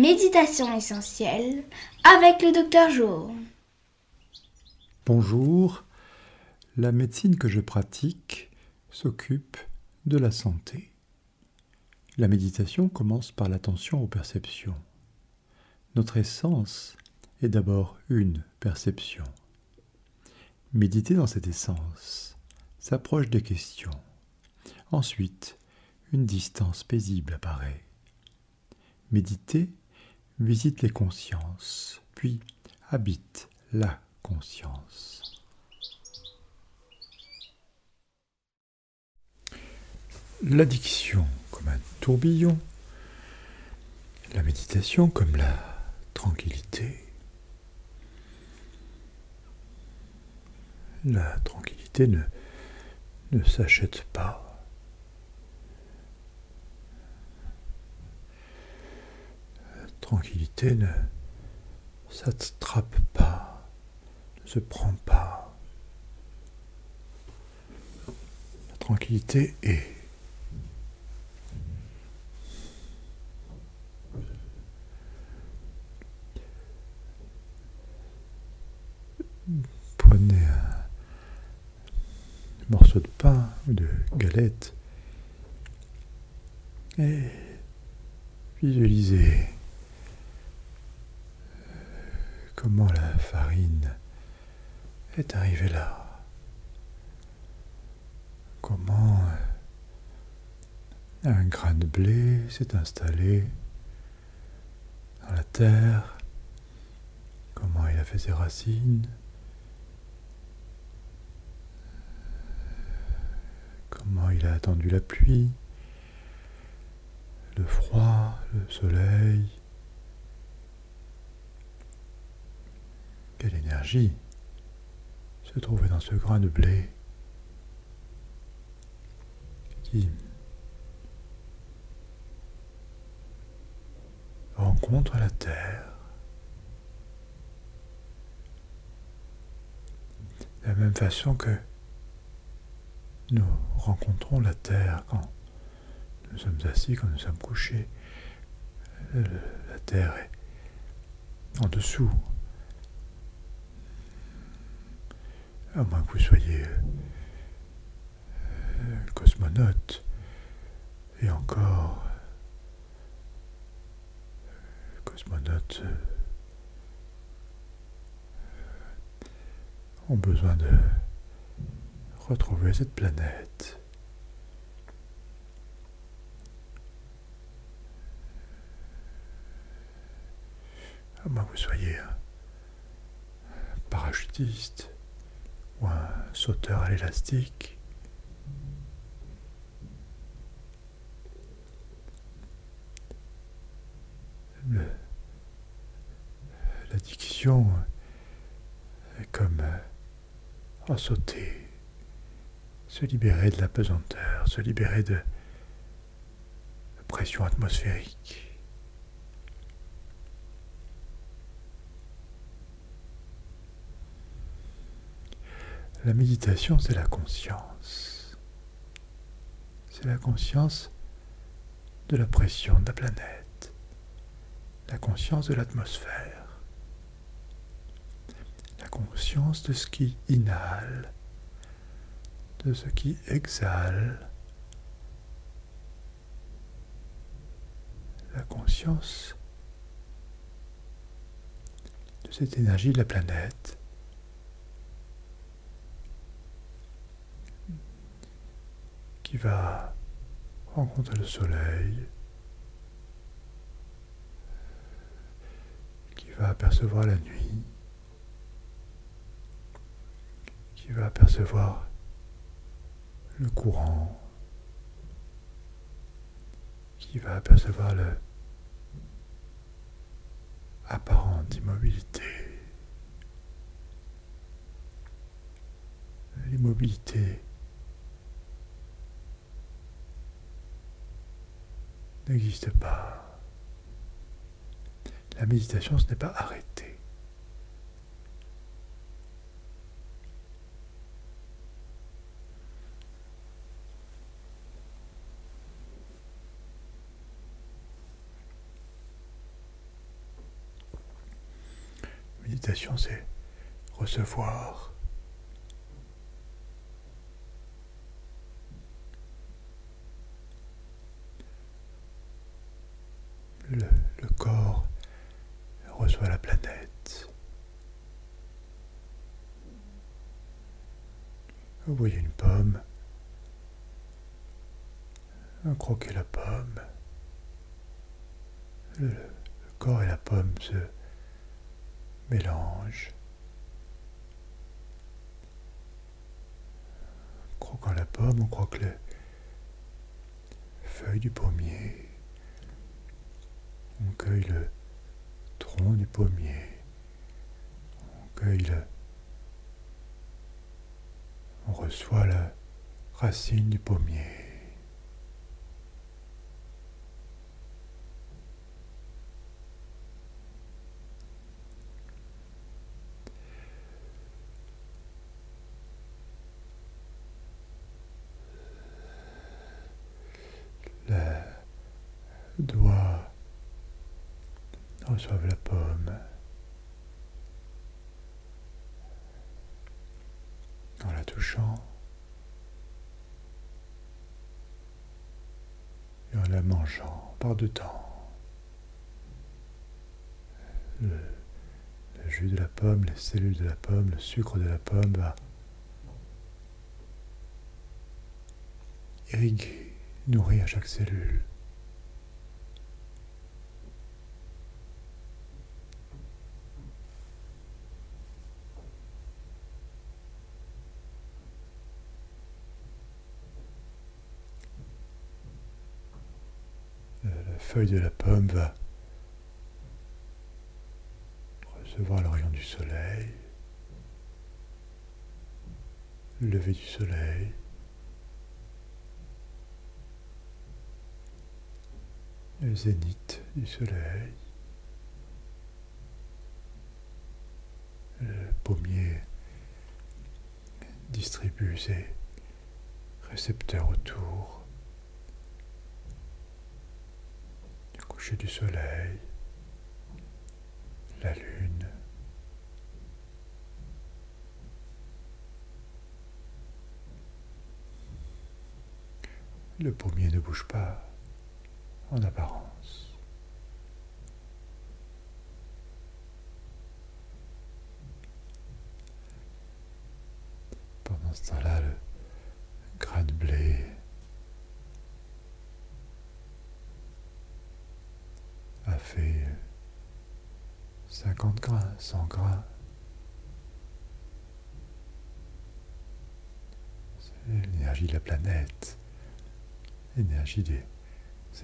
Méditation essentielle avec le docteur Jo. Bonjour, la médecine que je pratique s'occupe de la santé. La méditation commence par l'attention aux perceptions. Notre essence est d'abord une perception. Méditer dans cette essence s'approche des questions. Ensuite, une distance paisible apparaît. Méditer visite les consciences, puis habite la conscience. L'addiction comme un tourbillon, la méditation comme la tranquillité. La tranquillité ne, ne s'achète pas. Tranquillité ne s'attrape pas, ne se prend pas. La tranquillité est. Prenez un morceau de pain ou de galette et visualisez comment la farine est arrivée là? Comment un grain de blé s'est installé dans la terre? Comment il a fait ses racines? Comment il a attendu la pluie, le froid, le soleil? Quelle énergie se trouvait dans ce grain de blé qui rencontre la terre. De la même façon que nous rencontrons la terre quand nous sommes assis, quand nous sommes couchés. La terre est en dessous, à moins que vous soyez euh, cosmonaute, et encore cosmonautes euh, ont besoin de retrouver cette planète. À moins que vous soyez parachutiste ou un sauteur à l'élastique. L'addiction est comme en sauter, se libérer de la pesanteur, se libérer de la pression atmosphérique. La méditation, c'est la conscience. C'est la conscience de la pression de la planète, la conscience de l'atmosphère, la conscience de ce qui inhale, de ce qui exhale, la conscience de cette énergie de la planète qui va rencontrer le soleil, qui va apercevoir la nuit, qui va apercevoir le courant, qui va apercevoir le apparente immobilité. L'immobilité n'existe pas. La méditation, ce n'est pas arrêter. Méditation, c'est recevoir corps reçoit la planète. Vous voyez une pomme, un croquer la pomme. Le, le corps et la pomme se mélangent. Croquant la pomme, on croque les feuilles du pommier. On cueille le tronc du pommier. On cueille le... On reçoit la racine du pommier. Le doigt la pomme. En la touchant et en la mangeant par deux temps. Le, le jus de la pomme, les cellules de la pomme, le sucre de la pomme va irriguer, nourrir chaque cellule. La la feuille de la pomme va recevoir rayon du soleil, le lever du soleil, le zénith du soleil, le pommier distribue ses récepteurs autour du soleil, la lune. Le pommier ne bouge pas en apparence. Pendant ce temps-là, le grain de blé a fait 50 grains, 100 grains. C'est l'énergie de la planète, l'énergie des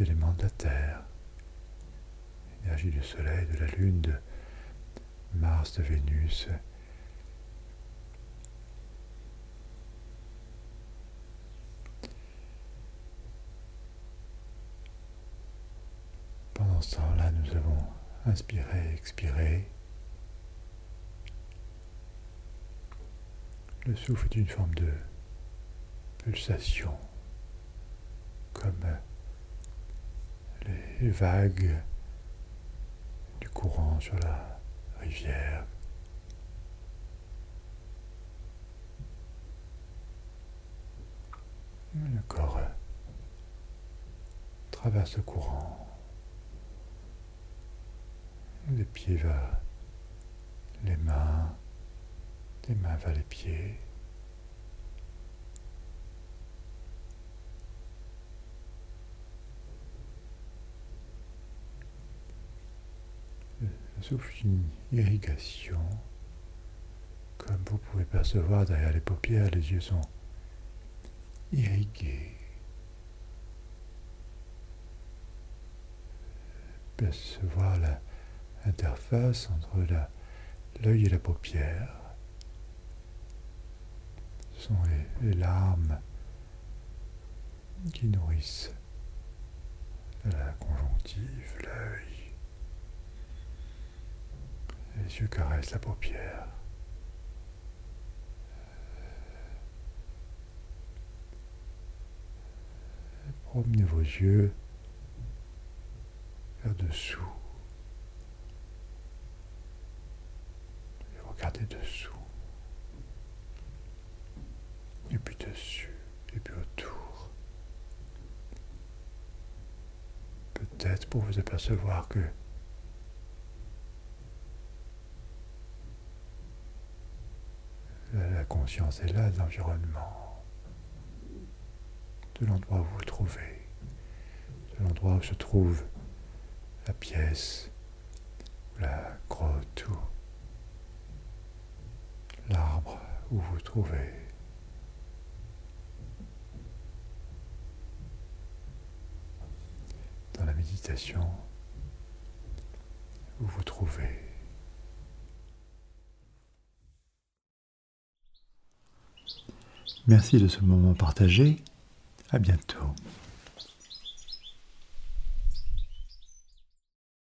éléments de la Terre, l'énergie du Soleil, de la Lune, de Mars, de Vénus. Pendant ce avons inspiré, expiré. Le souffle est une forme de pulsation, comme les vagues du courant sur la rivière. Le corps traverse le courant. Les pieds vers les mains, des mains vers les pieds. Le souffle une irrigation. Comme vous pouvez percevoir derrière les paupières, les yeux sont irrigués. Percevoir la interface entre l'œil et la paupière. Ce sont les, les larmes qui nourrissent la conjonctive, l'œil. Les yeux caressent la paupière. Promenez vos yeux vers dessous. Dessus et puis autour. Peut-être pour vous apercevoir que la conscience est là de l'environnement, de l'endroit où vous vous trouvez, de l'endroit où se trouve la pièce, la grotte ou l'arbre où vous vous trouvez. Dans la méditation, où vous trouvez. Merci de ce moment partagé. À bientôt.